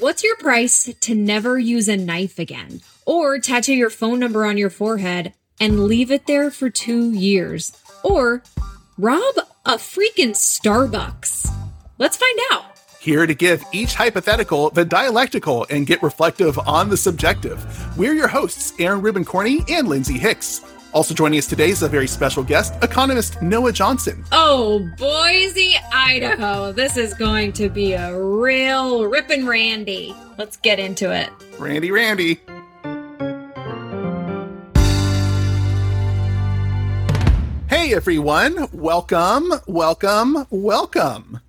What's your price to never use a knife again? Or tattoo your phone number on your forehead and leave it there for two years? Or rob a freaking Starbucks? Let's find out. Here to give each hypothetical the dialectical and get reflective on the subjective. We're your hosts, Aron Rubin Corney and Lindsay Hicks. Also joining us today is a very special guest, economist Noah Johnson. Oh, Boise, Idaho. This is going to be a real rippin' Randy. Let's get into it. Randy, Randy. Hey everyone, welcome, welcome, welcome.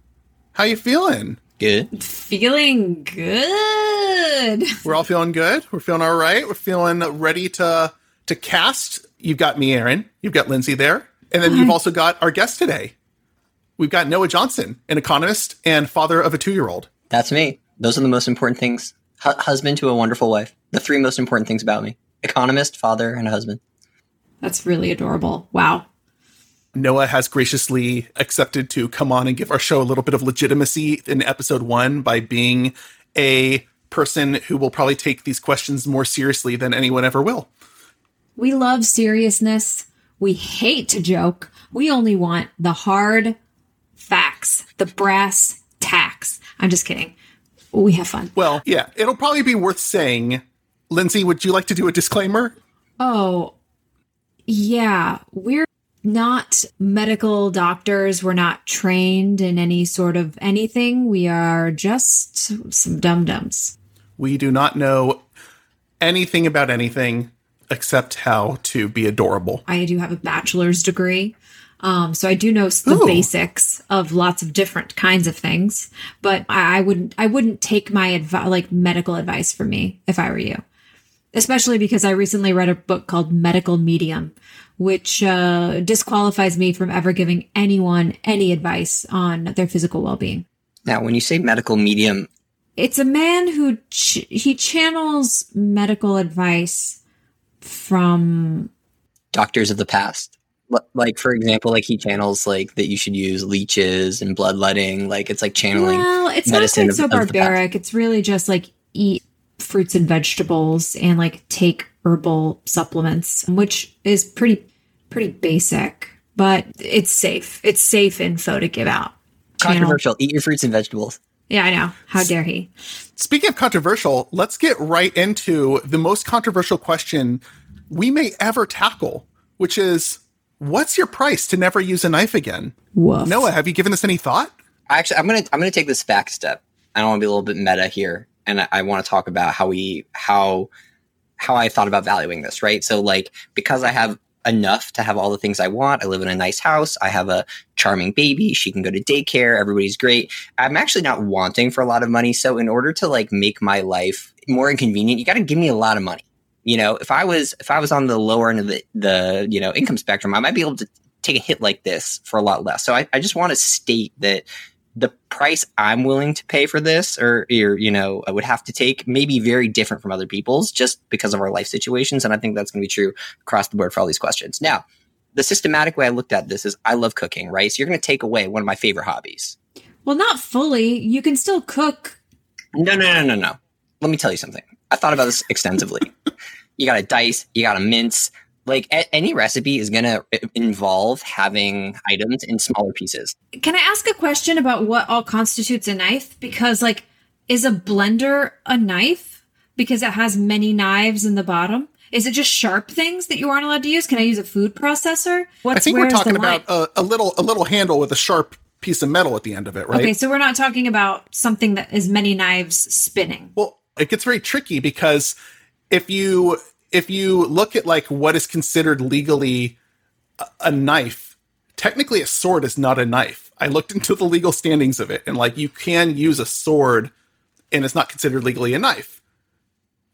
How you feeling? Good. Feeling good. We're all feeling good. We're feeling all right. We're feeling ready to to cast. You've got me, Aron. You've got Lindsay there, and then you've also got our guest today. We've got Noah Johnson, an economist and father of a two-year-old. That's me. Those are the most important things. Hu- husband to a wonderful wife. The three most important things about me. Economist, father, and husband. That's really adorable. Wow. Noah has graciously accepted to come on and give our show a little bit of legitimacy in episode one by being a person who will probably take these questions more seriously than anyone ever will. We love seriousness. We hate to joke. We only want the hard facts, the brass tacks. I'm just kidding. We have fun. Well, yeah, it'll probably be worth saying. Lindsay, would you like to do a disclaimer? Oh, yeah. We're not medical doctors. We're not trained in any sort of anything. We are just some dum dums. We do not know anything about anything except how to be adorable. I do have a bachelor's degree. Um, so I do know the Ooh. basics of lots of different kinds of things, but I, I wouldn't, I wouldn't take my advice, like medical advice from me if I were you, especially because I recently read a book called Medical Medium, which, uh, disqualifies me from ever giving anyone any advice on their physical well-being. Now, when you say medical medium, It's a man who, ch- he channels medical advice from doctors of the past, like for example, like he channels like that you should use leeches and bloodletting. Like it's like channeling. Well, it's not quite so of barbaric. It's really just like eat fruits and vegetables and like take herbal supplements, which is pretty pretty basic, but it's safe. It's safe info to give out. Channel. Controversial. Eat your fruits and vegetables. Yeah, I know. How dare he? Speaking of controversial, let's get right into the most controversial question we may ever tackle, which is what's your price to never use a knife again? Woof. Noah, have you given this any thought? Actually, I'm gonna I'm gonna take this back step. I don't want to be a little bit meta here, and I, I want to talk about how we how how I thought about valuing this. Right. So like because I have enough to have all the things I want. I live in a nice house. I have a charming baby. She can go to daycare. Everybody's great. I'm actually not wanting for a lot of money. So in order to like make my life more inconvenient, you got to give me a lot of money. You know, if I was if I was on the lower end of the the you know income spectrum, I might be able to take a hit like this for a lot less. So I, I just want to state that the price I'm willing to pay for this, or, or you know, I would have to take, may be very different from other people's, just because of our life situations. And I think that's going to be true across the board for all these questions. Now, the systematic way I looked at this is I love cooking, right? So you're going to take away one of my favorite hobbies. Well, not fully. You can still cook. No, no, no, no, no. Let me tell you something. I thought about this extensively. you got to dice, you got to mince. Like a- any recipe is going to uh, involve having items in smaller pieces. Can I ask a question about what all constitutes a knife? Because, like, is a blender a knife because it has many knives in the bottom? Is it just sharp things that you aren't allowed to use? Can I use a food processor? What's I think we're talking about a, a little a little handle with a sharp piece of metal at the end of it, right? Okay, so we're not talking about something that is many knives spinning. Well, it gets very tricky because if you if you look at like what is considered legally a, a knife, technically a sword is not a knife. I looked into the legal standings of it and like you can use a sword and it's not considered legally a knife.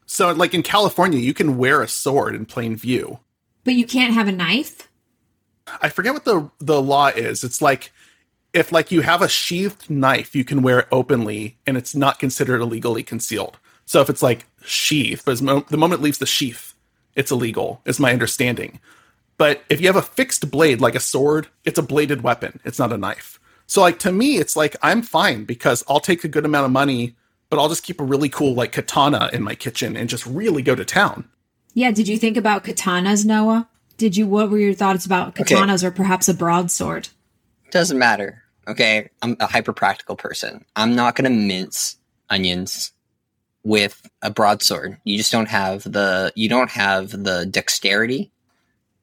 So like in California, you can wear a sword in plain view. But you can't have a knife? I forget what the the law is. It's like if like you have a sheathed knife, you can wear it openly and it's not considered illegally concealed. So if it's like sheath, but mo- the moment it leaves the sheath, it's illegal, is my understanding. But if you have a fixed blade like a sword, it's a bladed weapon. It's not a knife. So like to me, it's like I'm fine because I'll take a good amount of money but I'll just keep a really cool like katana in my kitchen and just really go to town. Yeah. Did you think about katanas, Noah? Did you? What were your thoughts about Okay. katanas or perhaps a broadsword? Doesn't matter. Okay. I'm a hyper practical person. I'm not going to mince onions with a broadsword. You just don't have the, you don't have the dexterity.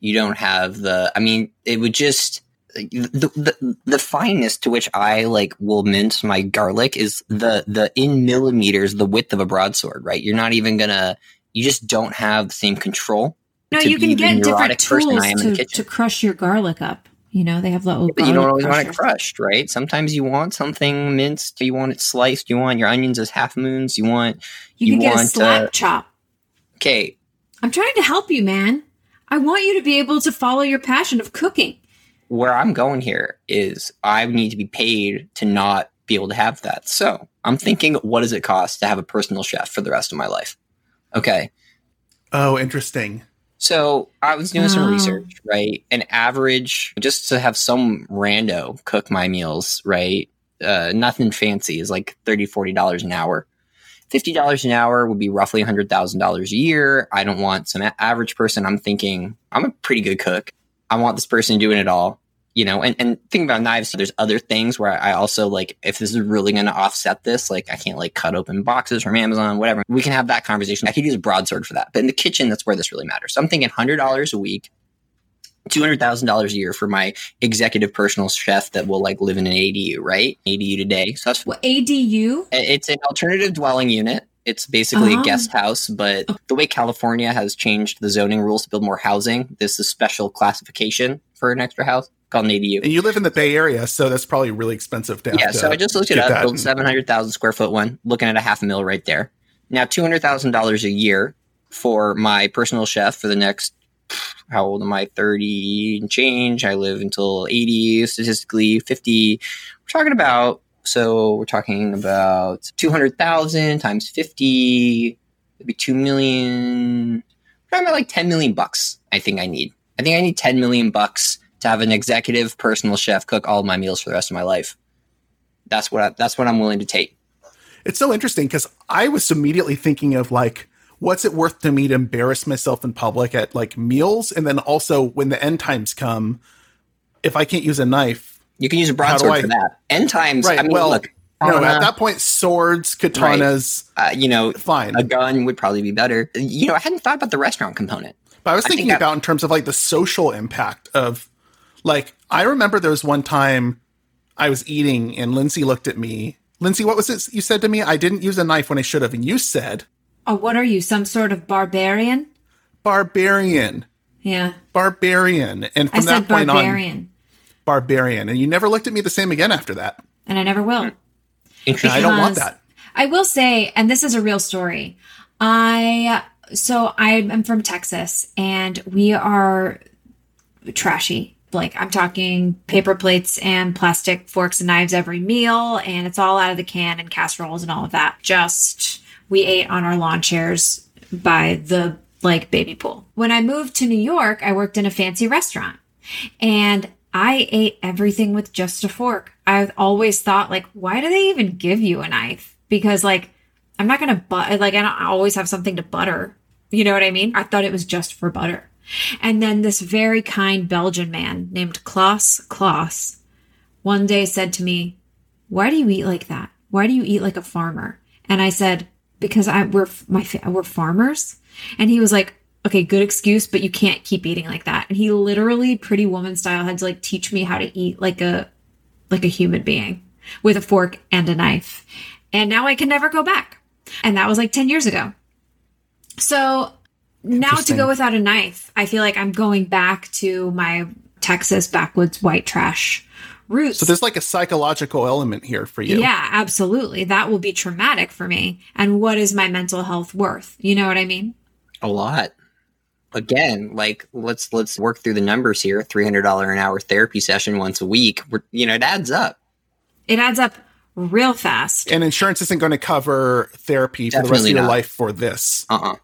You don't have the, I mean, it would just, the, the, the fineness to which I like will mince my garlic is the, the in millimeters, the width of a broadsword, right? You're not even gonna, you just don't have the same control. No, you can get different tools I am in the to, to crush your garlic up. You know, they have little. But you don't always garlic want it crushed, right? Sometimes you want something minced. You want it sliced. You want your onions as half moons. You want You, You can get a want, slap uh, chop. okay. I'm trying to help you, man. I want you to be able to follow your passion of cooking. Where I'm going here is I need to be paid to not be able to have that. So I'm thinking, what does it cost to have a personal chef for the rest of my life? Okay. Oh, interesting. So I was doing some Oh. research, right? An average, just to have some rando cook my meals, right? Uh, nothing fancy is like $30, $40 an hour. $50 an hour would be roughly $100,000 a year. I don't want some average person. I'm thinking I'm a pretty good cook. I want this person doing it all, you know, and, and think about knives. There's other things where I also like, if this is really going to offset this, like I can't like cut open boxes from Amazon, whatever. We can have that conversation. I could use a broadsword for that. But in the kitchen, that's where this really matters. So I'm thinking $100 a week, $200,000 a year for my executive personal chef that will like live in an ADU, right? ADU today. So that's What ADU? it's an alternative dwelling unit. It's basically Oh. a guest house, but oh. the way California has changed the zoning rules to build more housing, this is a special classification for an extra house called ADU. And you live in the Bay Area, so that's probably really expensive have Yeah, so I just looked it up. that. Built seven hundred thousand square foot one, looking at a half a mil right there. Now two hundred thousand dollars a year for my personal chef for the next. How old am I? Thirty and change. I live until eighty. Statistically, fifty. We're talking about. So we're talking about two hundred thousand times fifty. It'd be two million. We're talking about like ten million bucks. I think I need. I think I need ten million bucks to have an executive personal chef cook all my meals for the rest of my life. That's what I, that's what I'm willing to take. It's so interesting because I was immediately thinking of like, what's it worth to me to embarrass myself in public at like meals? And then also when the end times come, if I can't use a knife, You can use a broadsword I- for that. End times. Right, I mean, well, look, no, at that point, swords, katanas, uh, you know, fine. a gun would probably be better. You know, I hadn't thought about the restaurant component. But I was I think thinking about in terms of like the social impact of like I remember there was one time I was eating and Lindsay looked at me. Lindsay, what was it you said to me? I didn't use a knife when I should have. And you said, Oh, what are you? Some sort of barbarian? barbarian, Yeah. barbarian. And I from said that point on, barbarian. barbarian. And you never looked at me the same again after that. And I never will. And Interesting. I don't want that. I will say, and this is a real story. I so I am from Texas, and we are trashy. Like I'm talking paper plates and plastic forks and knives every meal, and it's all out of the can and casseroles and all of that. Just we ate on our lawn chairs by the like baby pool. When I moved to New York, I worked in a fancy restaurant and I ate everything with just a fork. I've always thought like, why do they even give you a knife? Because like, I'm not gonna but like I don't always have something to butter. You know what I mean? I thought it was just for butter. And then this very kind Belgian man named Klaus Klaus one day said to me, "Why do you eat like that? Why do you eat like a farmer?" And I said, "Because I we're my we're farmers." And he was like, "Okay, good excuse, but you can't keep eating like that." And he literally, Pretty Woman style, had to like teach me how to eat like a like a human being with a fork and a knife. And now I can never go back. And that was like 10 years ago. So now to go without a knife, I feel like I'm going back to my Texas backwoods white trash roots. So there's like a psychological element here for you. Yeah, absolutely. That will be traumatic for me. And what is my mental health worth? You know what I mean? A lot. Again, like let's let's work through the numbers here. Three hundred dollar an hour therapy session once a week. We're, you know, it adds up. It adds up real fast. And insurance isn't going to cover therapy for the rest of your not. life for this. Uh uh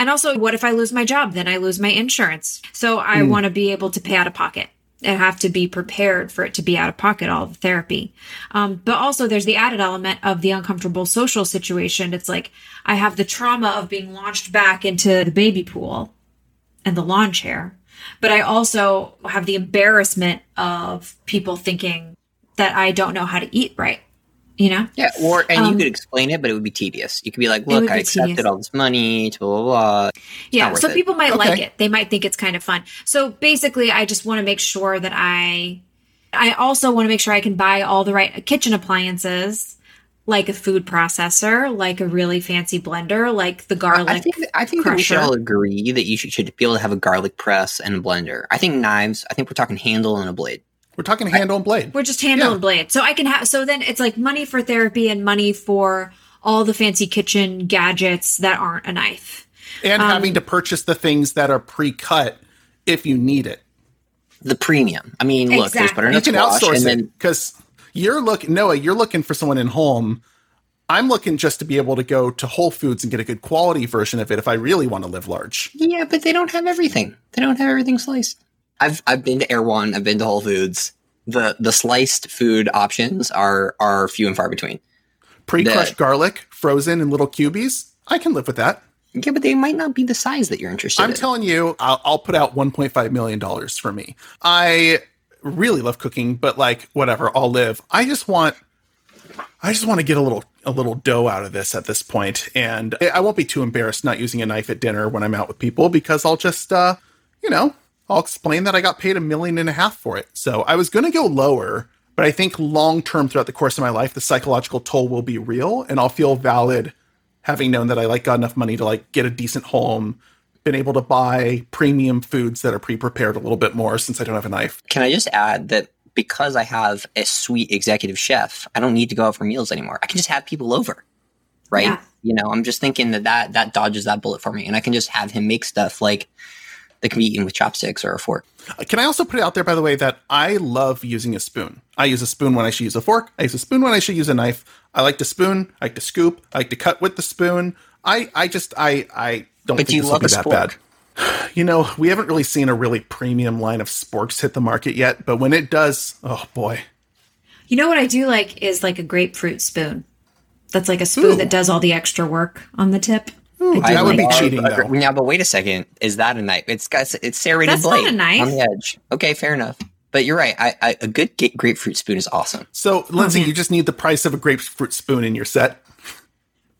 And also, what if I lose my job? Then I lose my insurance. So I want to be able to pay out of pocket. and have to be prepared for it to be out of pocket all the therapy. Um, but also there's the added element of the uncomfortable social situation. It's like I have the trauma of being launched back into the baby pool and the lawn chair, but I also have the embarrassment of people thinking that I don't know how to eat right. You know? Yeah, or and Um, you could explain it, but it would be tedious. You could be like, "Look, I accepted tedious. all this money, to blah blah blah." Yeah, so it. people might Okay. like it. They might think it's kind of fun. So basically, I just want to make sure that I I also want to make sure I can buy all the right kitchen appliances like a food processor, like a really fancy blender, like the garlic. I think I think we should all agree that you should, should be able to have a garlic press and a blender. I think knives. I think we're talking handle and a blade. We're talking hand on blade. We're just handle Yeah. blade. So I can have so then it's like money for therapy and money for all the fancy kitchen gadgets that aren't a knife. And Um, having to purchase the things that are pre-cut if you need it. The premium. I mean, look, there's Exactly. butternut You can outsource and it then because you're looking Noah, you're looking for someone in home. I'm looking just to be able to go to Whole Foods and get a good quality version of it if I really want to live large. yeah, but they don't have everything. They don't have everything sliced. I've I've been to Erewhon. I've been to Whole Foods. The the sliced food options are are few and far between. Pre-crushed The- garlic, frozen in little cubies. I can live with that. Yeah, but they might not be the size that you're interested in. I'm in. telling you, I'll, I'll put out 1.5 million dollars for me. I really love cooking, but like whatever, I'll live. I just want, I just want to get a little a little dough out of this at this point, and I- I won't be too embarrassed not using a knife at dinner when I'm out with people because I'll just, uh, you know, I'll explain that I got paid a million and a half for it. So I was going to go lower. But I think long term throughout the course of my life, the psychological toll will be real, and I'll feel valid having known that I like got enough money to like get a decent home, been able to buy premium foods that are pre-prepared a little bit more since I don't have a knife. Can I just add that because I have a sweet executive chef, I don't need to go out for meals anymore. I can just have people over, right? Yeah. You know, I'm just thinking that, that that dodges that bullet for me, and I can just have him make stuff like that can be eaten with chopsticks or a fork. Uh, Can I also put it out there, by the way, that I love using a spoon. I use a spoon when I should use a fork. I use a spoon when I should use a knife. I like to spoon. I like to scoop. I like to cut with the spoon. I, I just, I, I don't But think do you this will be that spork? bad. You know, we haven't really seen a really premium line of sporks hit the market yet, but when it does, oh boy. You know what I do like is like a grapefruit spoon. That's like a spoon Ooh. that does all the extra work on the tip. Ooh, I that would be cheating, though. Now, but wait a second. Is that a knife? It's got it's serrated That's not blade a knife. on the edge. Okay, fair enough. But you're right. I, I, a good ga- grapefruit spoon is awesome. So, Lindsay, man. you just need the price of a grapefruit spoon in your set.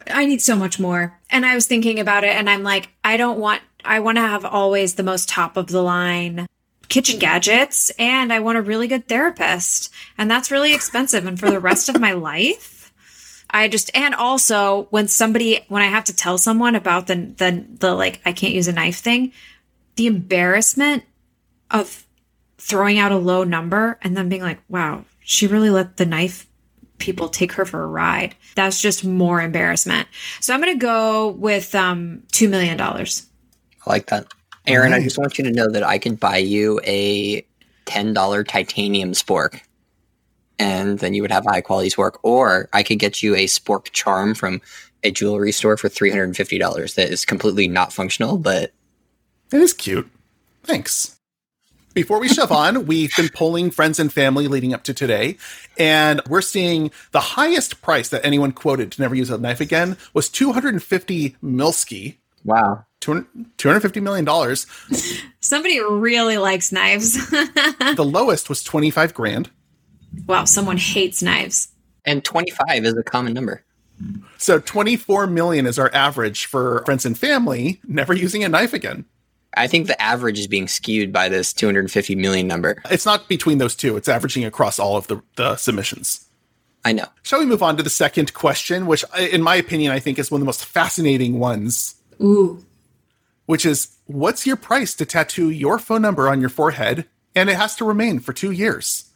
I need so much more. And I was thinking about it and I'm like, I don't want, I want to have always the most top of the line kitchen gadgets and I want a really good therapist. And that's really expensive. And for the rest of my life, I just, and also when somebody, when I have to tell someone about the, the, the like, I can't use a knife thing, the embarrassment of throwing out a low number and then being like, wow, she really let the knife people take her for a ride. That's just more embarrassment. So I'm going to go with um $2 million. I like that. Aron, I just want you to know that I could buy you a $10 titanium spork and then you would have high quality spork. Or I could get you a spork charm from a jewelry store for $350 that is completely not functional, but It is cute. Thanks. Before we shove on, we've been polling friends and family leading up to today, and we're seeing the highest price that anyone quoted to never use a knife again was 250 milski, wow. 250 million. dollars. Somebody really likes knives. the lowest was 25 grand. Wow, someone hates knives. And 25 is a common number. So 24 million is our average for friends and family never using a knife again. I think the average is being skewed by this 250 million number. It's not between those two, it's averaging across all of the, the submissions. I know. Shall we move on to the second question, which, uh, in my opinion, I think is one of the most fascinating ones, Ooh. which is what's your price to tattoo your phone number on your forehead and it has to remain for two years?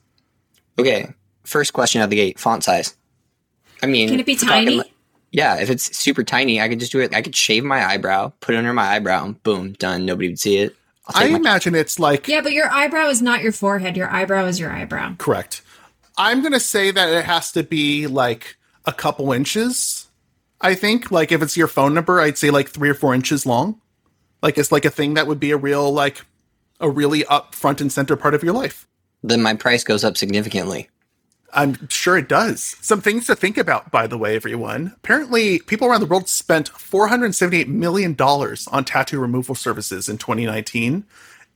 Okay. First question out of the gate font size. I mean, Can it be if we're talking tiny? yeah, if it's super tiny, I could just do it. I could shave my eyebrow, put it under my eyebrow, and boom, done. Nobody would see it. I'll my- imagine it's like Yeah, but your eyebrow is not your forehead. Your eyebrow is your eyebrow. correct. I'm going to say that it has to be like a couple inches. I think like if it's your phone number, I'd say like three or four inches long. Like it's like a thing that would be a real like a really up front and center part of your life. Then my price goes up significantly. I'm sure it does. Some things to think about, by the way, everyone. Apparently, people around the world spent $478 million on tattoo removal services in 2019.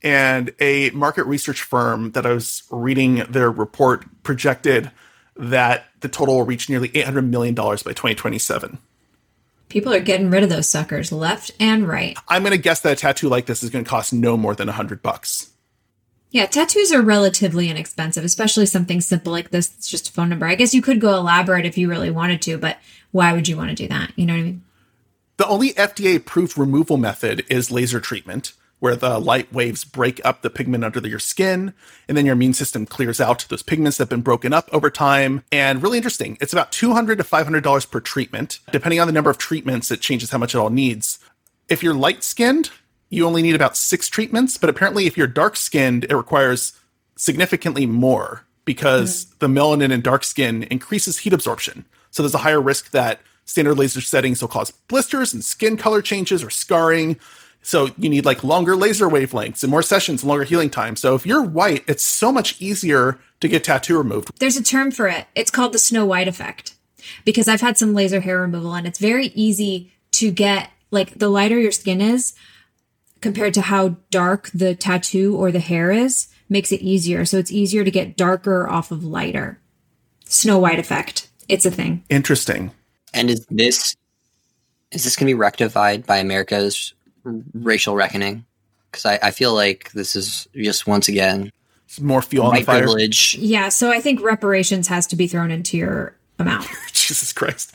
And a market research firm that I was reading their report projected that the total will reach nearly $800 million by 2027. People are getting rid of those suckers left and right. I'm going to guess that a tattoo like this is going to cost no more than 100 bucks. Yeah, tattoos are relatively inexpensive, especially something simple like this. It's just a phone number. I guess you could go elaborate if you really wanted to, but why would you want to do that? You know what I mean? The only FDA approved removal method is laser treatment, where the light waves break up the pigment under your skin, and then your immune system clears out those pigments that have been broken up over time. And really interesting, it's about $200 to $500 per treatment. Depending on the number of treatments, it changes how much it all needs. If you're light skinned, you only need about six treatments, but apparently, if you're dark skinned, it requires significantly more because mm-hmm. the melanin in dark skin increases heat absorption. So there's a higher risk that standard laser settings will cause blisters and skin color changes or scarring. So you need like longer laser wavelengths and more sessions and longer healing time. So if you're white, it's so much easier to get tattoo removed. There's a term for it. It's called the Snow White effect. Because I've had some laser hair removal and it's very easy to get like the lighter your skin is, compared to how dark the tattoo or the hair is makes it easier. So it's easier to get darker off of lighter. Snow White effect. It's a thing. Interesting. And is this is this going to be rectified by America's racial reckoning? Because I, I feel like this is just once again it's more fuel on the fire. Privilege. Yeah, so I think reparations has to be thrown into your amount. Jesus Christ.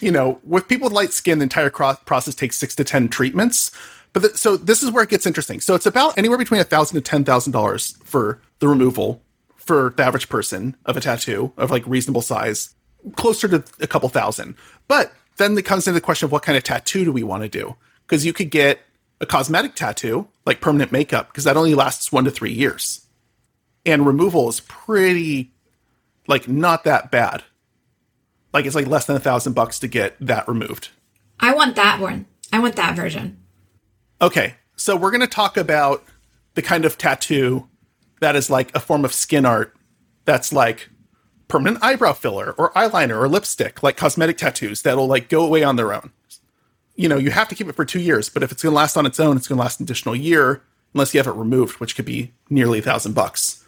you know, with people with light skin, the entire process takes six to ten treatments. But the, so this is where it gets interesting. So it's about anywhere between a thousand to ten thousand dollars for the removal for the average person of a tattoo of like reasonable size, closer to a couple thousand. But then it comes into the question of what kind of tattoo do we want to do? Because you could get a cosmetic tattoo, like permanent makeup, because that only lasts one to three years. And removal is pretty, like, not that bad. Like, it's like less than a thousand bucks to get that removed. I want that one. I want that version. Okay, so we're going to talk about the kind of tattoo that is like a form of skin art that's like permanent eyebrow filler or eyeliner or lipstick, like cosmetic tattoos that'll like go away on their own. You know, you have to keep it for two years, but if it's going to last on its own, it's going to last an additional year unless you have it removed, which could be nearly a thousand bucks.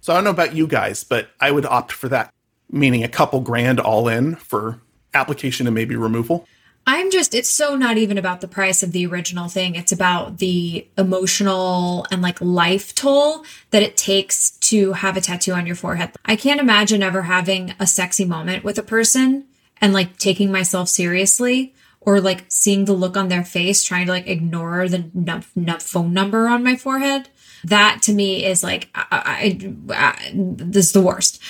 So I don't know about you guys, but I would opt for that, meaning a couple grand all in for application and maybe removal. I'm just, it's so not even about the price of the original thing. It's about the emotional and like life toll that it takes to have a tattoo on your forehead. I can't imagine ever having a sexy moment with a person and like taking myself seriously or like seeing the look on their face, trying to like ignore the n- n- phone number on my forehead. That to me is like, I, I, I, this is the worst.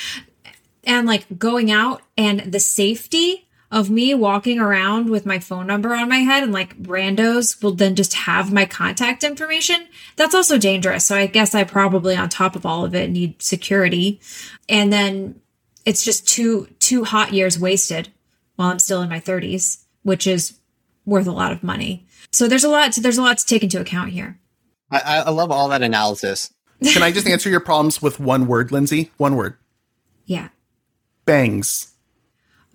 And like going out and the safety of me walking around with my phone number on my head and like randos will then just have my contact information. That's also dangerous. So I guess I probably on top of all of it need security. And then it's just two two hot years wasted while I'm still in my 30s, which is worth a lot of money. So there's a lot to, there's a lot to take into account here. I, I love all that analysis. Can I just answer your problems with one word, Lindsay? One word. Yeah. Bangs.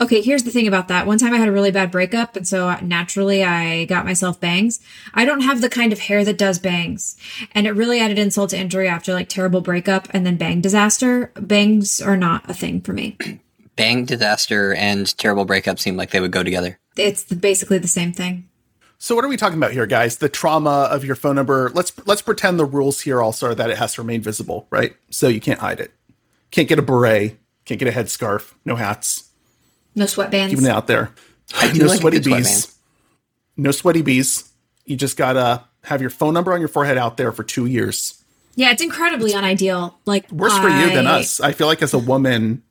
Okay, here's the thing about that. One time I had a really bad breakup, and so naturally I got myself bangs. I don't have the kind of hair that does bangs. And it really added insult to injury after like terrible breakup and then bang disaster. Bangs are not a thing for me. bang disaster and terrible breakup seem like they would go together. It's basically the same thing. So what are we talking about here, guys? The trauma of your phone number. Let's let's pretend the rules here also are that it has to remain visible, right? So you can't hide it. Can't get a beret. Can't get a headscarf. No hats no sweatbands. Keeping it out there. no like sweaty bees. No sweaty bees. You just gotta have your phone number on your forehead out there for two years. Yeah, it's incredibly unideal. Like worse I... for you than us. I feel like as a woman.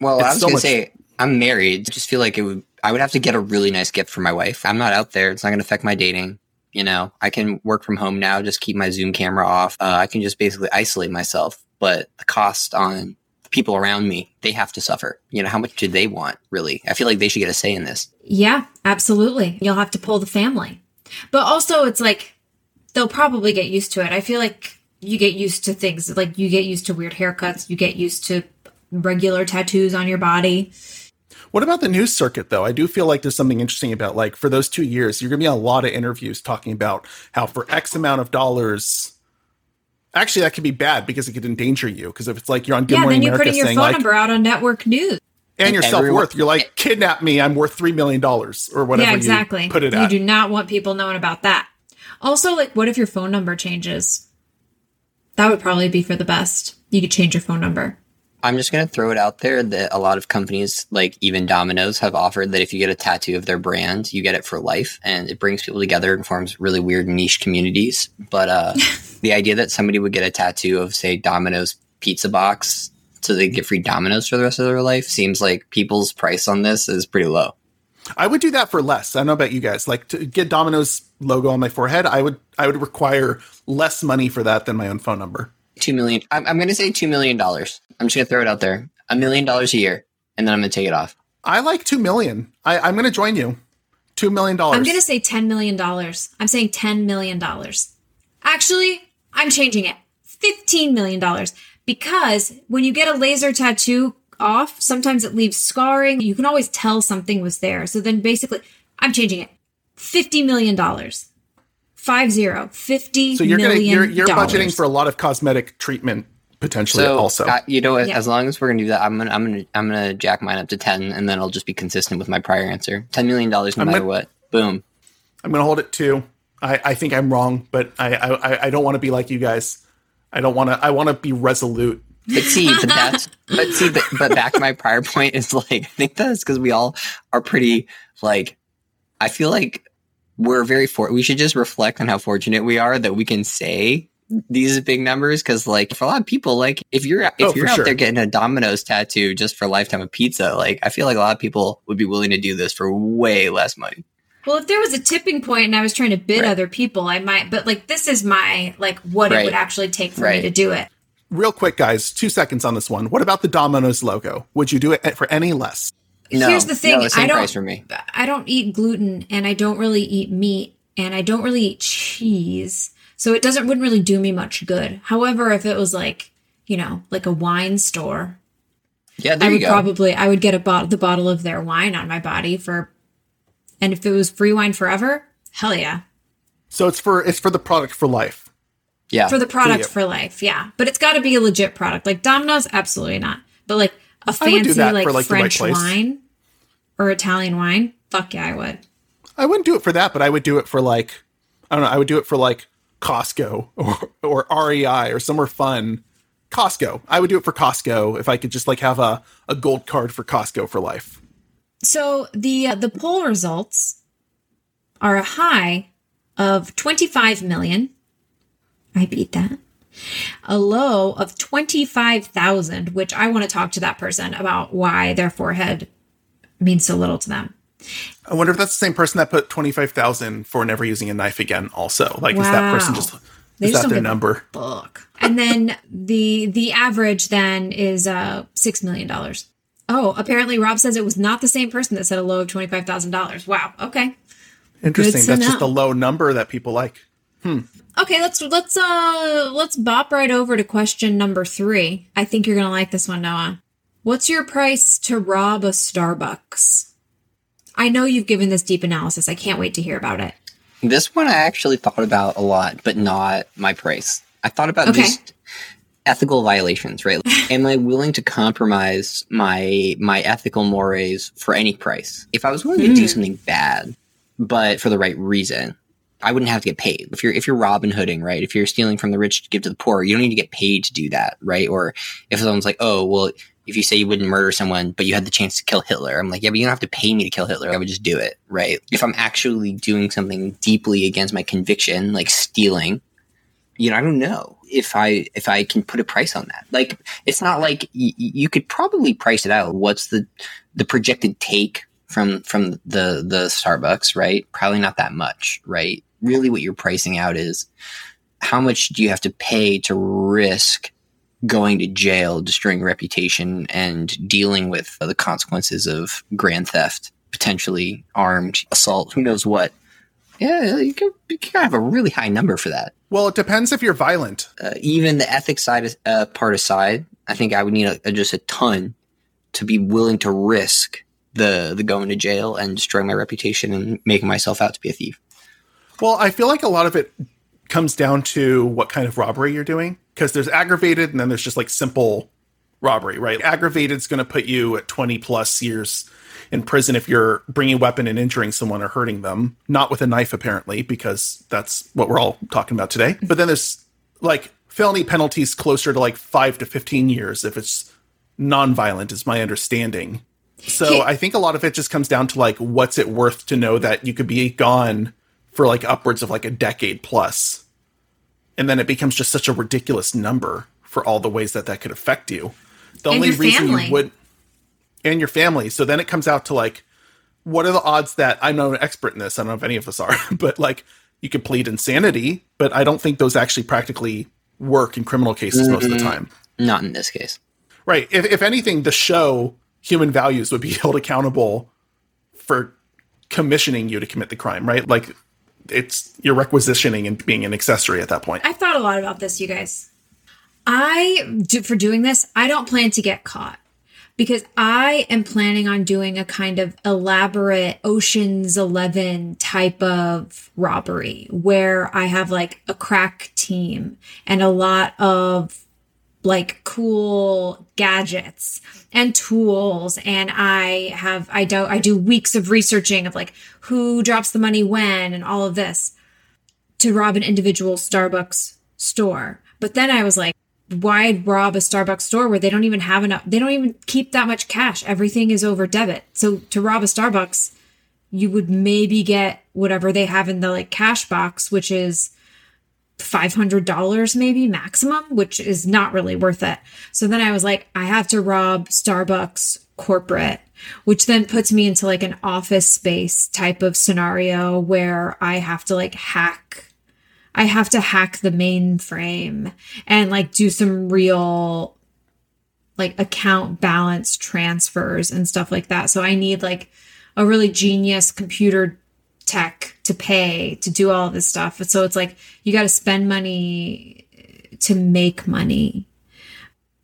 Well, I was so gonna much... say I'm married. I just feel like it would. I would have to get a really nice gift for my wife. I'm not out there. It's not gonna affect my dating. You know, I can work from home now. Just keep my Zoom camera off. Uh, I can just basically isolate myself. But the cost on people around me, they have to suffer. You know, how much do they want, really? I feel like they should get a say in this. Yeah, absolutely. You'll have to pull the family. But also, it's like they'll probably get used to it. I feel like you get used to things like you get used to weird haircuts, you get used to regular tattoos on your body. What about the news circuit, though? I do feel like there's something interesting about, like, for those two years, you're going to be on a lot of interviews talking about how for X amount of dollars, actually, that could be bad because it could endanger you. Because if it's like you're on Good yeah, Morning then you're America putting your saying, phone like, number out on network news. and your self worth. you're like, kidnap me, I'm worth $3 million or whatever yeah, exactly. you put it you at. do not want people knowing about that. Also, like, what if your phone number changes? That would probably be for the best. You could change your phone number. I'm just going to throw it out there that a lot of companies, like even Domino's, have offered that if you get a tattoo of their brand, you get it for life. And it brings people together and forms really weird niche communities. But uh, the idea that somebody would get a tattoo of, say, Domino's pizza box so they get free Domino's for the rest of their life seems like people's price on this is pretty low. I would do that for less. I don't know about you guys. Like to get Domino's logo on my forehead, I would I would require less money for that than my own phone number. Two million. I'm, I'm going to say $2 million. I'm just going to throw it out there. A million dollars a year. And then I'm going to take it off. I like two million. I, I'm going to join you. Two million dollars. I'm going to say $10 million. I'm saying $10 million. Actually, I'm changing it. $15 million. Because when you get a laser tattoo off, sometimes it leaves scarring. You can always tell something was there. So then basically, I'm changing it. $50 million. Five zero. $50 So you're gonna you're you're budgeting for a lot of cosmetic treatment potentially So also. uh, you know? Yeah. As long as we're gonna do that, I'm gonna I'm gonna I'm gonna jack mine up to ten, and then I'll just be consistent with my prior answer. Ten million dollars, no I'm matter gonna- what. Boom. I'm going to hold it two. I, I think I'm wrong, but I I, I don't want to be like you guys. I don't want to. I want to be resolute. But see, but that's but see, but, but back to my prior point is like I think that's because we all are pretty like I feel like we're very for we should just reflect on how fortunate we are that we can say these big numbers because like for a lot of people like if you're if Oh, you're out sure. there getting a Domino's tattoo just for a lifetime of pizza like I feel like a lot of people would be willing to do this for way less money. Well, if there was a tipping point and I was trying to bid Right. other people, I might. But like, this is my like what it would actually take for me to do it. Real quick, guys, two seconds on this one. What about the Domino's logo? Would you do it for any less? No, Here's the thing: no, the same I don't. price for me. I don't eat gluten, and I don't really eat meat, and I don't really eat cheese, so it doesn't wouldn't really do me much good. However, if it was like you know, like a wine store, Yeah, there I you would go. probably I would get a bottle the bottle of their wine on my body for, and if it was free wine forever, hell yeah, So it's for it's for the product for life. yeah, for the product you. for life, yeah. But it's got to be a legit product. Like Domino's, absolutely not. But like a fancy like, for, like, the right French wine or Italian wine, fuck yeah, I would. I wouldn't do it for that, but I would do it for like I don't know. I would do it for like Costco or or REI or somewhere fun. Costco. I would do it for Costco if I could just like have a, a gold card for Costco for life. So the uh, the poll results are a high of 25 million. I beat that. A low of 25,000, which I want to talk to that person about why their forehead means so little to them. I wonder if that's the same person that put twenty five thousand for never using a knife again. Also, like is that person just They is just that their number? Book. And then the the average then is uh six million dollars. Oh, apparently Rob says it was not the same person that said a low of twenty five thousand dollars. Wow. Okay. Interesting. to That's just know. a low number that people like. Hmm. Okay, let's let's uh let's bop right over to question number three. I think you're gonna like this one, Noah. What's your price to rob a Starbucks? I know you've given this deep analysis. I can't wait to hear about it. This one I actually thought about a lot, but not my price. I thought about Okay. just ethical violations, right? Am I willing to compromise my my ethical mores for any price? If I was willing to do hmm. something bad, but for the right reason, I wouldn't have to get paid. If you're if you're Robin Hooding, right? If you're stealing from the rich to give to the poor, you don't need to get paid to do that, right? Or if someone's like, oh, well, if you say you wouldn't murder someone, but you had the chance to kill Hitler, I'm like, yeah, but you don't have to pay me to kill Hitler. I would just do it, right? If I'm actually doing something deeply against my conviction, like stealing, you know, I don't know if I if I can put a price on that. Like, it's not like y- you could probably price it out. What's the the projected take from from the the Starbucks, right? Probably not that much, right? Really, what you're pricing out is how much do you have to pay to risk going to jail, destroying reputation, and dealing with the consequences of grand theft, potentially armed assault, who knows what. Yeah, you can, you can have a really high number for that. Well, it depends if you're violent. Uh, even the ethics side uh, part aside, I think I would need a, a, just a ton to be willing to risk the the going to jail and destroying my reputation and making myself out to be a thief. Well, I feel like a lot of it comes down to what kind of robbery you're doing because there's aggravated and then there's just like simple robbery, right? Aggravated is going to put you at 20 plus years in prison if you're bringing a weapon and injuring someone or hurting them, not with a knife, apparently, because that's what we're all talking about today. But then there's like felony penalties closer to like five to 15 years if it's non-violent, is my understanding. So I think a lot of it just comes down to like, what's it worth to know that you could be gone for like upwards of like a decade plus, and then it becomes just such a ridiculous number for all the ways that that could affect you. The And only reason family. you would, and your family. So then it comes out to like, what are the odds that I'm not an expert in this? I don't know if any of us are, but like you could plead insanity, but I don't think those actually practically work in criminal cases most of the mm-hmm. time. Not in this case. Right. If, if anything, the show Human Values would be held accountable for commissioning you to commit the crime, right? Like it's you're requisitioning and being an accessory at that point. I thought a lot about this, you guys. I do for doing this, I don't plan to get caught because I am planning on doing a kind of elaborate Ocean's 11 type of robbery where I have like a crack team and a lot of like cool gadgets and tools and I have I do I do weeks of researching of like who drops the money when and all of this to rob an individual Starbucks store. But then I was like, why rob a Starbucks store where they don't even have enough? They don't even keep that much cash. Everything is over debit. So to rob a Starbucks, you would maybe get whatever they have in the like cash box, which is $500 maybe maximum, which is not really worth it. So then I was like, I have to rob Starbucks corporate, which then puts me into like an office space type of scenario where I have to like hack I have to hack the mainframe and like do some real like account balance transfers and stuff like that. So I need like a really genius computer tech to pay to do all this stuff. So it's like you got to spend money to make money.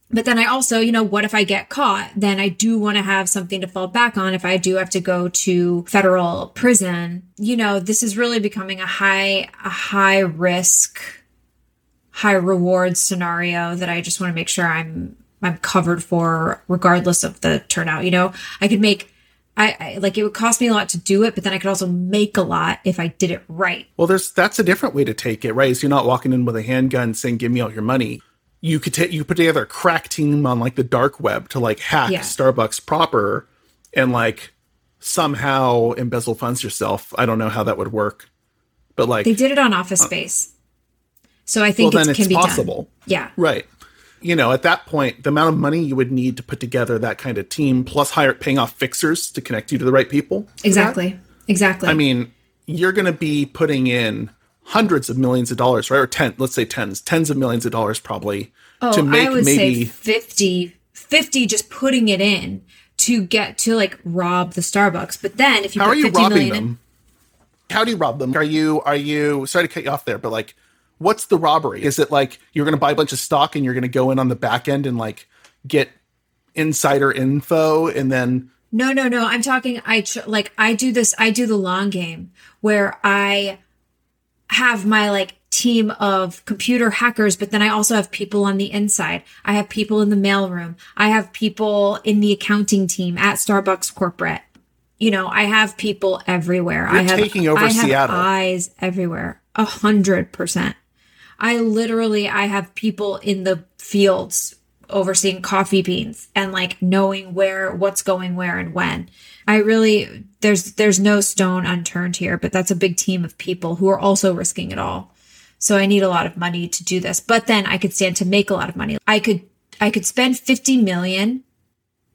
But then I also, you know, what if I get caught? Then I do want to have something to fall back on if I do have to go to federal prison. You know, this is really becoming a high, a high risk, high reward scenario that I just want to make sure I'm, I'm covered for regardless of the turnout. You know, I could make, I, I like it would cost me a lot to do it, but then I could also make a lot if I did it right. Well, there's that's a different way to take it, right? Is you're not walking in with a handgun saying, "Give me all your money." You could take you put together a crack team on like the dark web to like hack Yeah. Starbucks proper and like somehow embezzle funds yourself. I don't know how that would work, but like They did it on Office Space. So I think Uh, well, it then can it's be possible. done. Yeah. Right. You know, at that point, the amount of money you would need to put together that kind of team, plus hire paying off fixers to connect you to the right people. Exactly. Exactly. I mean, you're going to be putting in hundreds of millions of dollars, right? Or ten, let's say tens, tens of millions of dollars probably oh, to make I would maybe. say 50, 50 just putting it in to get to like rob the Starbucks. But then if you how put are you 50 robbing million in- them? How do you rob them? Are you are you? Sorry to cut you off there, but like, what's the robbery? Is it like you're going to buy a bunch of stock and you're going to go in on the back end and like get insider info and then No, no, no. I'm talking. I tr- like. I do this. I do the long game where I have my like team of computer hackers, but then I also have people on the inside. I have people in the mailroom. I have people in the accounting team at Starbucks corporate. You know, I have people everywhere. I You're have taking over I have Seattle. eyes everywhere. A hundred percent. I literally I have people in the fields overseeing coffee beans and like knowing where what's going where and when. I really there's there's no stone unturned here, but that's a big team of people who are also risking it all. So I need a lot of money to do this. But then I could stand to make a lot of money. I could I could spend 50 million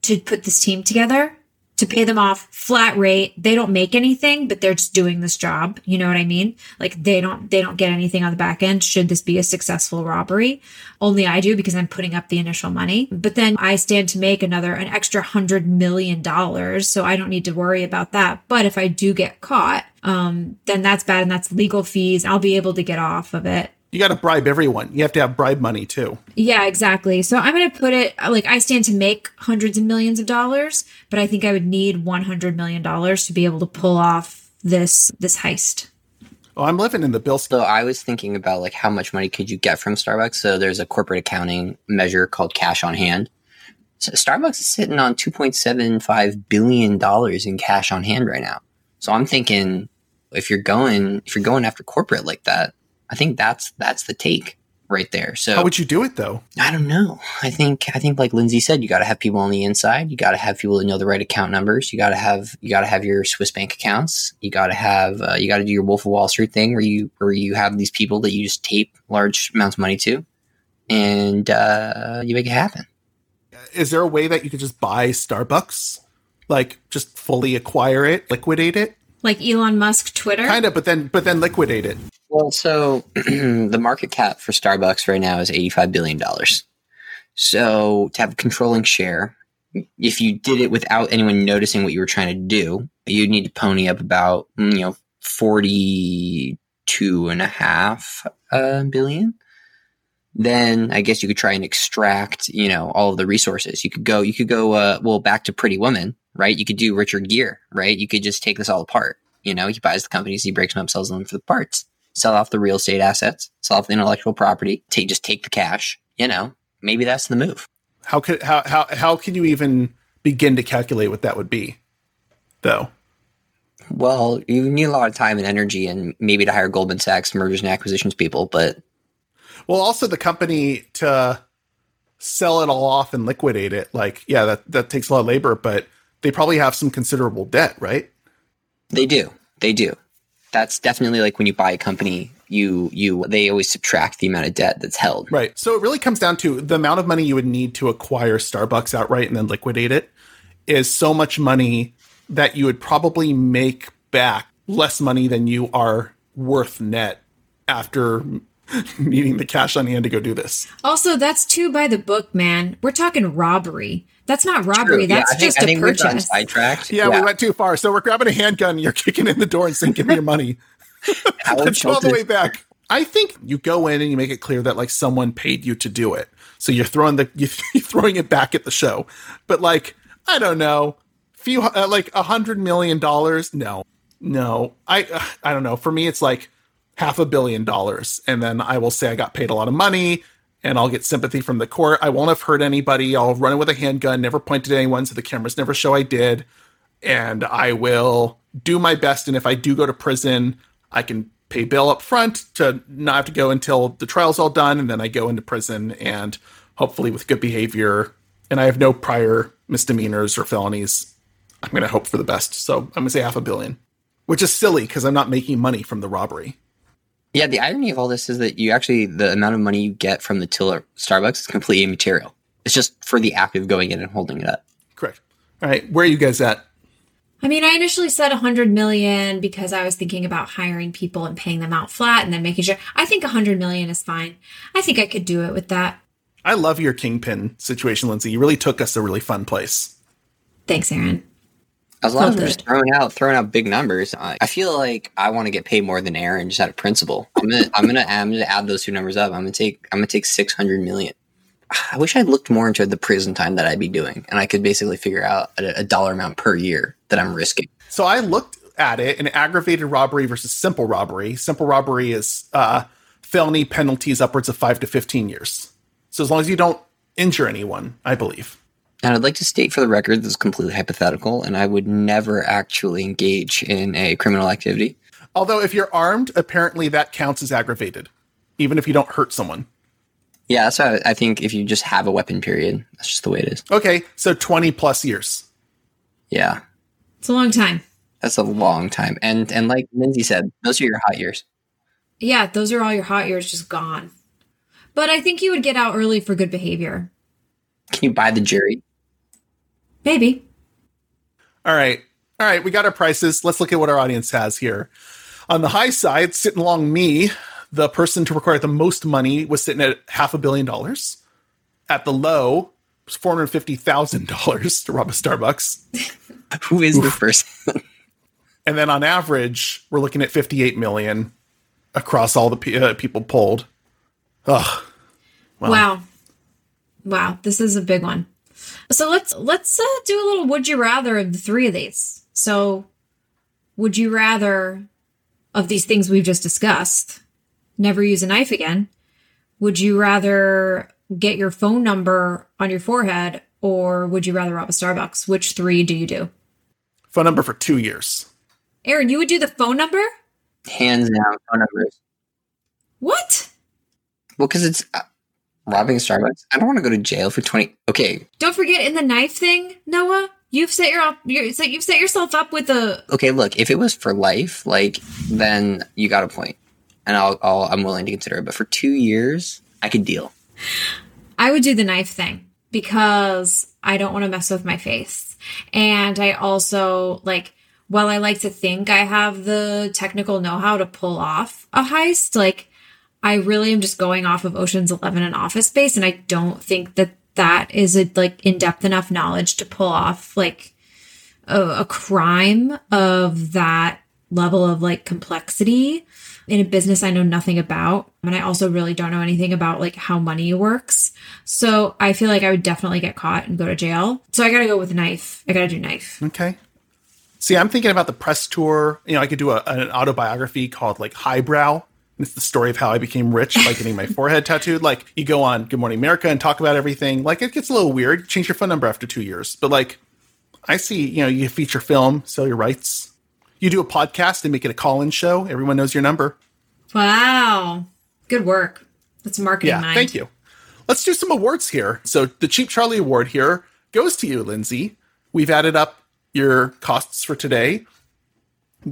to put this team together to pay them off flat rate. They don't make anything, but they're just doing this job. You know what I mean? Like they don't they don't get anything on the back end should this be a successful robbery. Only I do because I'm putting up the initial money. But then I stand to make another an extra 100 million dollars, so I don't need to worry about that. But if I do get caught, um then that's bad and that's legal fees. I'll be able to get off of it you got to bribe everyone. You have to have bribe money too. Yeah, exactly. So I'm going to put it like I stand to make hundreds of millions of dollars, but I think I would need 100 million dollars to be able to pull off this this heist. Oh, I'm living in the bill. So I was thinking about like how much money could you get from Starbucks? So there's a corporate accounting measure called cash on hand. So Starbucks is sitting on 2.75 billion dollars in cash on hand right now. So I'm thinking if you're going if you're going after corporate like that, I think that's that's the take right there. So how would you do it though? I don't know. I think I think like Lindsay said, you got to have people on the inside. You got to have people that know the right account numbers. You got to have you got to have your Swiss bank accounts. You got to have uh, you got to do your Wolf of Wall Street thing where you where you have these people that you just tape large amounts of money to, and uh, you make it happen. Is there a way that you could just buy Starbucks, like just fully acquire it, liquidate it? Like Elon Musk Twitter? Kind of, but then but then liquidate it. Well, so the market cap for Starbucks right now is $85 billion. So to have a controlling share, if you did it without anyone noticing what you were trying to do, you'd need to pony up about, mm, you know, 42 and a half uh, billion. Then I guess you could try and extract, you know, all of the resources. You could go, you could go, uh, well, back to Pretty Woman, right? You could do Richard Gere, right? You could just take this all apart. You know, he buys the companies, he breaks them up, sells them for the parts sell off the real estate assets, sell off the intellectual property, take just take the cash. You know, maybe that's the move. How could how how how can you even begin to calculate what that would be, though? Well, you need a lot of time and energy, and maybe to hire Goldman Sachs mergers and acquisitions people, but well, also the company to sell it all off and liquidate it. Like, yeah, that that takes a lot of labor, but they probably have some considerable debt, right? They do. They do that's definitely like when you buy a company you you they always subtract the amount of debt that's held. Right. So it really comes down to the amount of money you would need to acquire starbucks outright and then liquidate it is so much money that you would probably make back less money than you are worth net after needing the cash on hand to go do this also that's too by the book man we're talking robbery that's not robbery. True. That's yeah, just think, a purchase. Sidetracked. Yeah, yeah, we went too far. So we're grabbing a handgun. You're kicking in the door and saying, "Give me your money." Let's all the way back. I think you go in and you make it clear that like someone paid you to do it. So you're throwing the you're throwing it back at the show. But like I don't know, few uh, like a hundred million dollars. No, no. I uh, I don't know. For me, it's like half a billion dollars, and then I will say I got paid a lot of money and I'll get sympathy from the court. I won't have hurt anybody. I'll run it with a handgun, never point at anyone, so the cameras never show I did. And I will do my best. And if I do go to prison, I can pay bail up front to not have to go until the trial's all done. And then I go into prison and hopefully with good behavior. And I have no prior misdemeanors or felonies. I'm going to hope for the best. So I'm going to say half a billion, which is silly because I'm not making money from the robbery. Yeah, the irony of all this is that you actually the amount of money you get from the till at Starbucks is completely immaterial. It's just for the act of going in and holding it up. Correct. All right, where are you guys at? I mean, I initially said 100 million because I was thinking about hiring people and paying them out flat and then making sure. I think 100 million is fine. I think I could do it with that. I love your kingpin situation, Lindsay. You really took us to a really fun place. Thanks, Aron. As long as we're just throwing out throwing out big numbers, I feel like I want to get paid more than Aron just out of principle. I'm gonna I'm gonna I'm gonna add those two numbers up. I'm gonna take I'm gonna take six hundred million. I wish I'd looked more into the prison time that I'd be doing, and I could basically figure out a, a dollar amount per year that I'm risking. So I looked at it in aggravated robbery versus simple robbery. Simple robbery is uh, felony penalties upwards of five to fifteen years. So as long as you don't injure anyone, I believe. And I'd like to state for the record this is completely hypothetical, and I would never actually engage in a criminal activity. Although, if you're armed, apparently that counts as aggravated, even if you don't hurt someone. Yeah, that's why I think if you just have a weapon, period, that's just the way it is. Okay, so 20 plus years. Yeah. It's a long time. That's a long time. And and like Lindsay said, those are your hot years. Yeah, those are all your hot years just gone. But I think you would get out early for good behavior. Can you buy the jury? Maybe. All right. All right. We got our prices. Let's look at what our audience has here. On the high side, sitting along me, the person to require the most money was sitting at half a billion dollars. At the low, it was four hundred fifty thousand dollars to rob a Starbucks. Who is the person? and then on average, we're looking at fifty-eight million across all the pe- uh, people polled. Ugh. Well, Wow. Wow, this is a big one. So let's let's uh, do a little would you rather of the three of these. So would you rather of these things we've just discussed never use a knife again? Would you rather get your phone number on your forehead or would you rather rob a Starbucks? Which three do you do? phone number for two years. Aron, you would do the phone number? Hands down, phone numbers. What? Well, because it's uh, robbing Starbucks. I don't want to go to jail for twenty. Okay, Don't forget in the knife thing, Noah, you've set your up you're, so you've set yourself up with a okay. Look, if it was for life, like then you got a point, and I'll, I'll I'm willing to consider it. But for two years, I could deal. I would do the knife thing because I don't want to mess with my face. And I also like, while I like to think I have the technical know how to pull off a heist, like, I really am just going off of Ocean's 11 and Office Space. And I don't think that that is a like in depth enough knowledge to pull off like a, a crime of that level of like complexity in a business I know nothing about. And I also really don't know anything about like how money works. So I feel like I would definitely get caught and go to jail. So I gotta go with knife. I gotta do knife. Okay. See, I'm thinking about the press tour. You know, I could do a, an autobiography called like Highbrow. It's the story of how I became rich by getting my forehead tattooed. Like, you go on Good Morning America and talk about everything. Like, it gets a little weird. Change your phone number after two years. But like, I see, you know, you feature film, sell your rights. You do a podcast and make it a call in show. Everyone knows your number. Wow. Good work. That's marketing Yeah, mind. thank you. Let's do some awards here. So the Cheap Charlie Award here goes to you, Lindsay. We've added up your costs for today.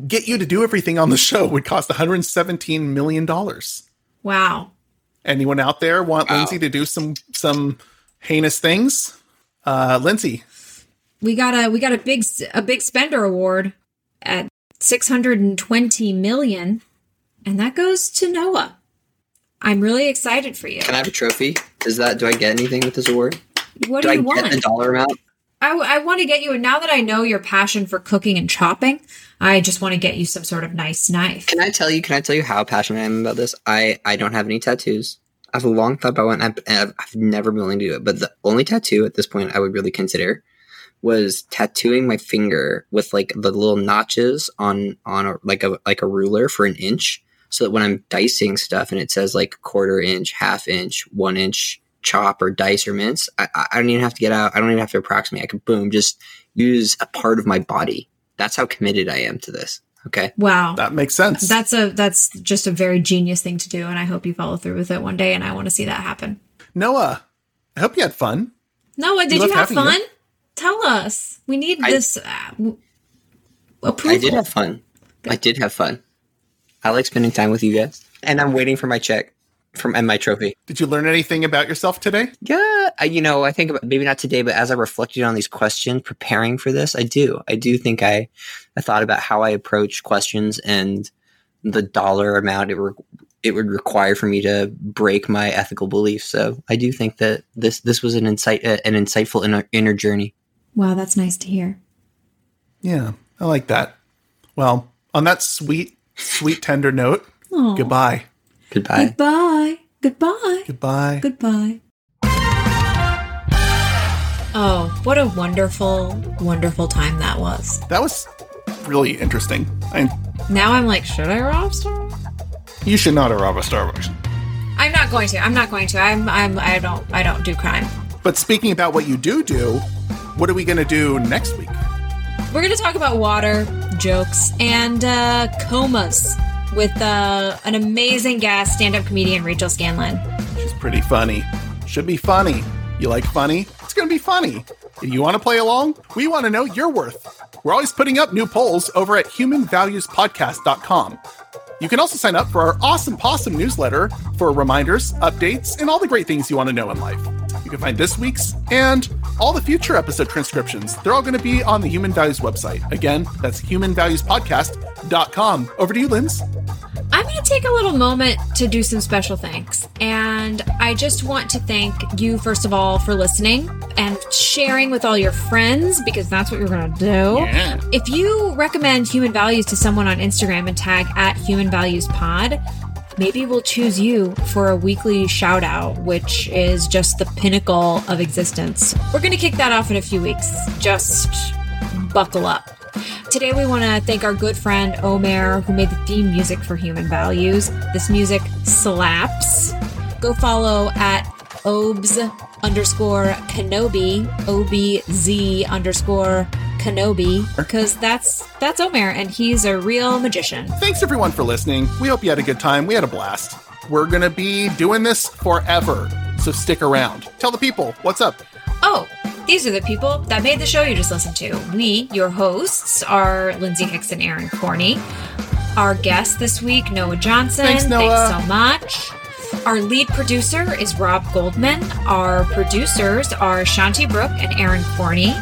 Get you to do everything on the show would cost 117 million dollars. Wow. Anyone out there want Wow. Lindsay to do some some heinous things? Uh, Lindsay, We got a we got a big a big spender award at 620 million and that goes to Noah. I'm really excited for you. Can I have a trophy? Is that do I get anything with this award? What Do do I you want? get the dollar amount? I, want to get you, and now that I know your passion for cooking and chopping, I just want to get you some sort of nice knife. Can I tell you? Can I tell you how passionate I am about this? I I don't have any tattoos. I've long thought about one. I've, I've never been willing to do it. But the only tattoo at this point I would really consider was tattooing my finger with like the little notches on on a, like a like a ruler for an inch, so that when I'm dicing stuff and it says like quarter inch, half inch, one inch chop or dice or mince, I, I I don't even have to get out. I don't even have to approximate. I can boom just use a part of my body. That's how committed I am to this. Okay. Wow. that makes sense. That's a that's just a very genius thing to do, and I hope you follow through with it one day. And I want to see that happen. Noah, I hope you had fun. Noah, did loved you have having you. fun? Tell us. We need I- this uh, w- approval. I did have fun. I did have fun. I like spending time with you guys. And I'm waiting for my check from and my trophy. Did you learn anything about yourself today? Yeah, I, you know, I think about, maybe not today, but as I reflected on these questions, preparing for this, I do. I do think I, I thought about how I approach questions and the dollar amount it re- it would require for me to break my ethical beliefs. So I do think that this this was an insight uh, an insightful inner, inner journey. Wow, that's nice to hear. Yeah, I like that. Well, on that sweet, sweet, tender note, Aw. goodbye. Goodbye. Goodbye. Goodbye. Goodbye. Goodbye. Oh, what a wonderful, wonderful time that was. That was really interesting. I, Now I'm like, should I rob Starbucks? you should not rob a Starbucks. I'm not going to. I'm not going to. I'm. I'm. I don't. I don't do crime. But speaking about what you do do, what are we going to do next week? We're going to talk about water, jokes, and uh, comas with uh, an amazing guest, stand-up comedian Rachel Scanlon. She's pretty funny. Should be funny. You like funny? It's going to be funny. If you want to play along, we want to know your worth. We're always putting up new polls over at humanvaluespodcast.com. You can also sign up for our awesome possum newsletter for reminders, updates, and all the great things you want to know in life. You can find this week's and all the future episode transcriptions. They're all going to be on the Human Values website. Again, that's humanvaluespodcast.com. Over to you, Linz. I'm going to take a little moment to do some special thanks. And I just want to thank you, first of all, for listening and sharing with all your friends because that's what you're going to do. Yeah. If you recommend human values to someone on Instagram and tag at human values pod, maybe we'll choose you for a weekly shout out, which is just the pinnacle of existence. We're going to kick that off in a few weeks. Just buckle up. Today, we want to thank our good friend Omer, who made the theme music for Human Values. This music slaps. Go follow at obz underscore Kenobi, O B Z underscore Kenobi, because that's that's Omer, and he's a real magician. Thanks everyone for listening. We hope you had a good time. We had a blast. We're going to be doing this forever. So stick around. Tell the people what's up. Oh, these are the people that made the show you just listened to. We, your hosts, are Lindsay Hicks and Aron Corney. Our guest this week, Noah Johnson. Thanks, Noah. Thanks so much. Our lead producer is Rob Goldman. Our producers are Shanti Brook and Aron Corney.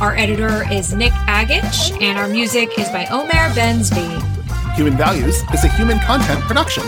Our editor is Nick Agich, and our music is by Omer Bensby. Human Values is a human content production.